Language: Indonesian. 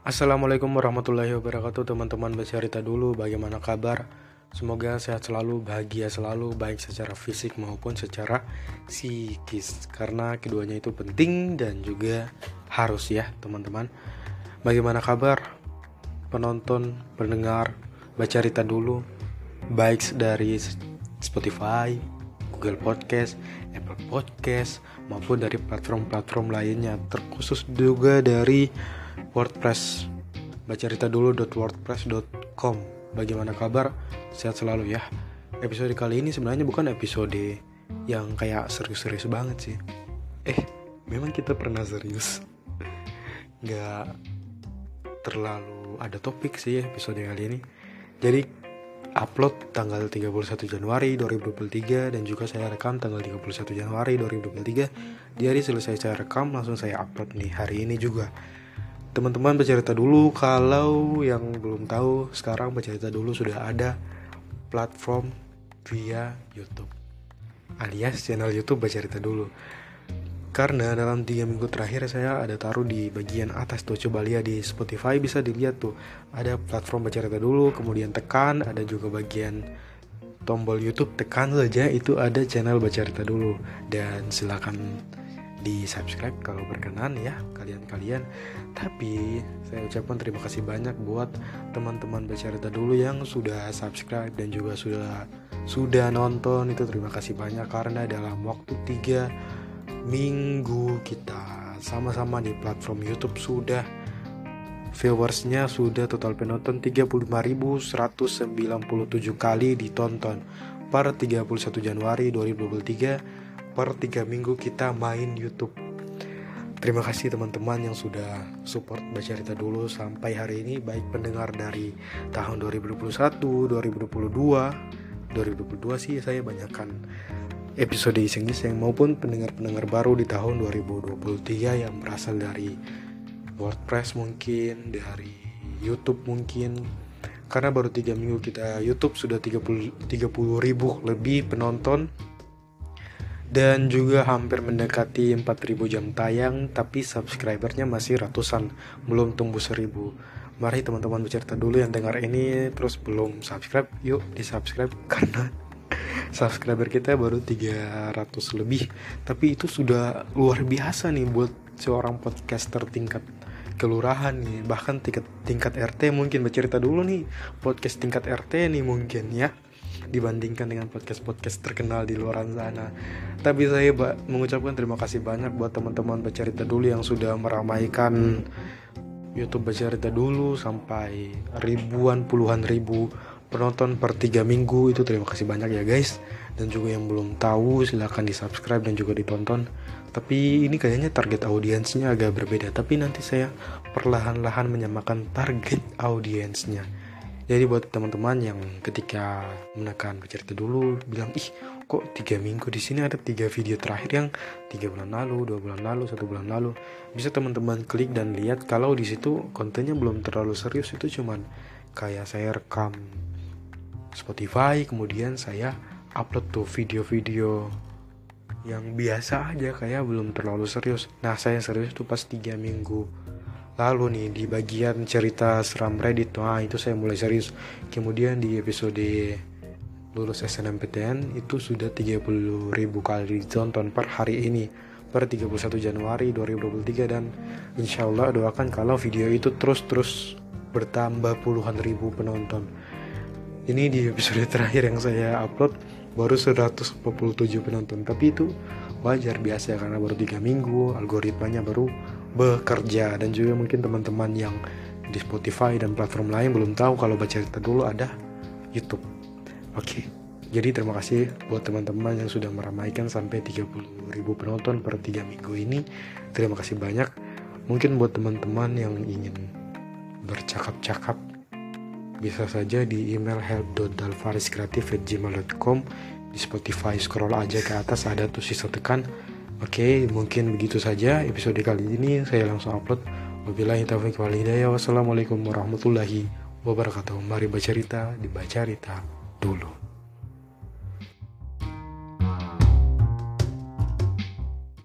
Assalamualaikum warahmatullahi wabarakatuh teman-teman. Bercerita dulu bagaimana kabar. Semoga sehat selalu, bahagia selalu, baik secara fisik maupun secara psikis. Karena keduanya itu penting dan juga harus ya teman-teman. Bagaimana kabar? Penonton, pendengar, baca cerita dulu. Baik dari Spotify, Google Podcast, Apple Podcast maupun dari platform-platform lainnya. Terkhusus juga dari WordPress. Bacarita dulu .wordpress.com bagaimana kabar? Sehat selalu ya. Episode kali ini sebenarnya bukan episode yang kayak serius-serius banget sih. Eh memang kita pernah serius. Nggak terlalu ada topik sih episode kali ini. Jadi upload tanggal 31 Januari 2023 dan juga saya rekam tanggal 31 Januari 2023 di hari selesai saya rekam langsung saya upload nih hari ini juga teman-teman bercerita dulu. Kalau yang belum tahu sekarang bercerita dulu. Sudah ada platform via YouTube. Alias channel YouTube bercerita dulu. Karena dalam tiga minggu terakhir saya ada taruh di bagian atas tuh. Coba lihat di Spotify bisa dilihat tuh. Ada platform bercerita dulu kemudian tekan. Ada juga bagian tombol YouTube tekan saja. Itu ada channel bercerita dulu. Dan silakan di subscribe kalau berkenan ya kalian-kalian. Tapi saya ucapkan terima kasih banyak buat teman-teman bercerita dulu yang sudah subscribe dan juga sudah sudah nonton. Itu terima kasih banyak karena dalam waktu tiga minggu kita sama-sama di platform YouTube sudah. Viewersnya sudah total penonton 35.197 kali ditonton per 31 Januari 2023 per tiga minggu kita main YouTube. Terima kasih teman-teman yang sudah support baca cerita dulu sampai hari ini baik pendengar dari tahun 2021, 2022, 2022 sih saya banyakkan episode iseng-iseng maupun pendengar-pendengar baru di tahun 2023 yang berasal dari WordPress mungkin, dari YouTube mungkin, karena baru tiga minggu kita YouTube sudah 30 30 ribu lebih penonton dan juga hampir mendekati 4000 jam tayang tapi subscribernya masih ratusan belum tumbuh 1000 mari teman-teman bercerita dulu yang dengar ini terus belum subscribe yuk di subscribe karena subscriber kita baru 300 lebih. Tapi itu sudah luar biasa nih buat seorang podcaster tingkat kelurahan nih. Bahkan tingkat tingkat RT mungkin bercerita dulu nih podcast tingkat RT nih mungkin ya dibandingkan dengan podcast-podcast terkenal di luar sana. Tapi saya mengucapkan terima kasih banyak buat teman-teman bercerita dulu yang sudah meramaikan YouTube bercerita dulu sampai ribuan puluhan ribu penonton per tiga minggu. Itu terima kasih banyak ya guys. Dan juga yang belum tahu silahkan di subscribe dan juga ditonton. Tapi ini kayaknya target audiensnya agak berbeda. Tapi nanti saya perlahan-lahan menyamakan target audiensnya jadi buat teman-teman yang ketika menekan bercerita dulu bilang ih kok tiga minggu di sini ada tiga video terakhir yang tiga bulan lalu, dua bulan lalu, satu bulan lalu? Bisa teman-teman klik dan lihat kalau di situ kontennya belum terlalu serius. Itu cuman kayak saya rekam Spotify kemudian saya upload tuh video-video yang biasa aja kayak belum terlalu serius. Nah saya serius tuh pas tiga minggu Lalu nih di bagian cerita seram Reddit, wah itu saya mulai serius. Kemudian di episode lulus SNMPTN itu sudah 30 ribu kali ditonton per hari ini per 31 Januari 2023 dan insya Allah doakan kalau video itu terus-terus bertambah puluhan ribu penonton. Ini di episode terakhir yang saya upload baru 147 penonton tapi itu wajar biasa karena baru tiga minggu algoritmanya baru bekerja dan juga mungkin teman-teman yang di Spotify dan platform lain belum tahu kalau baca cerita dulu ada YouTube. Oke. Jadi terima kasih buat teman-teman yang sudah meramaikan sampai 30 ribu penonton per 3 minggu ini. Terima kasih banyak. Mungkin buat teman-teman yang ingin bercakap-cakap bisa saja di email help.dalfariskreatif@gmail.com di Spotify scroll aja ke atas ada tuh sisa tekan Oke, mungkin begitu saja episode kali ini saya langsung upload. Wabillahi taufiq wal hidayah. Wassalamualaikum warahmatullahi wabarakatuh. Mari baca cerita, dibaca cerita dulu.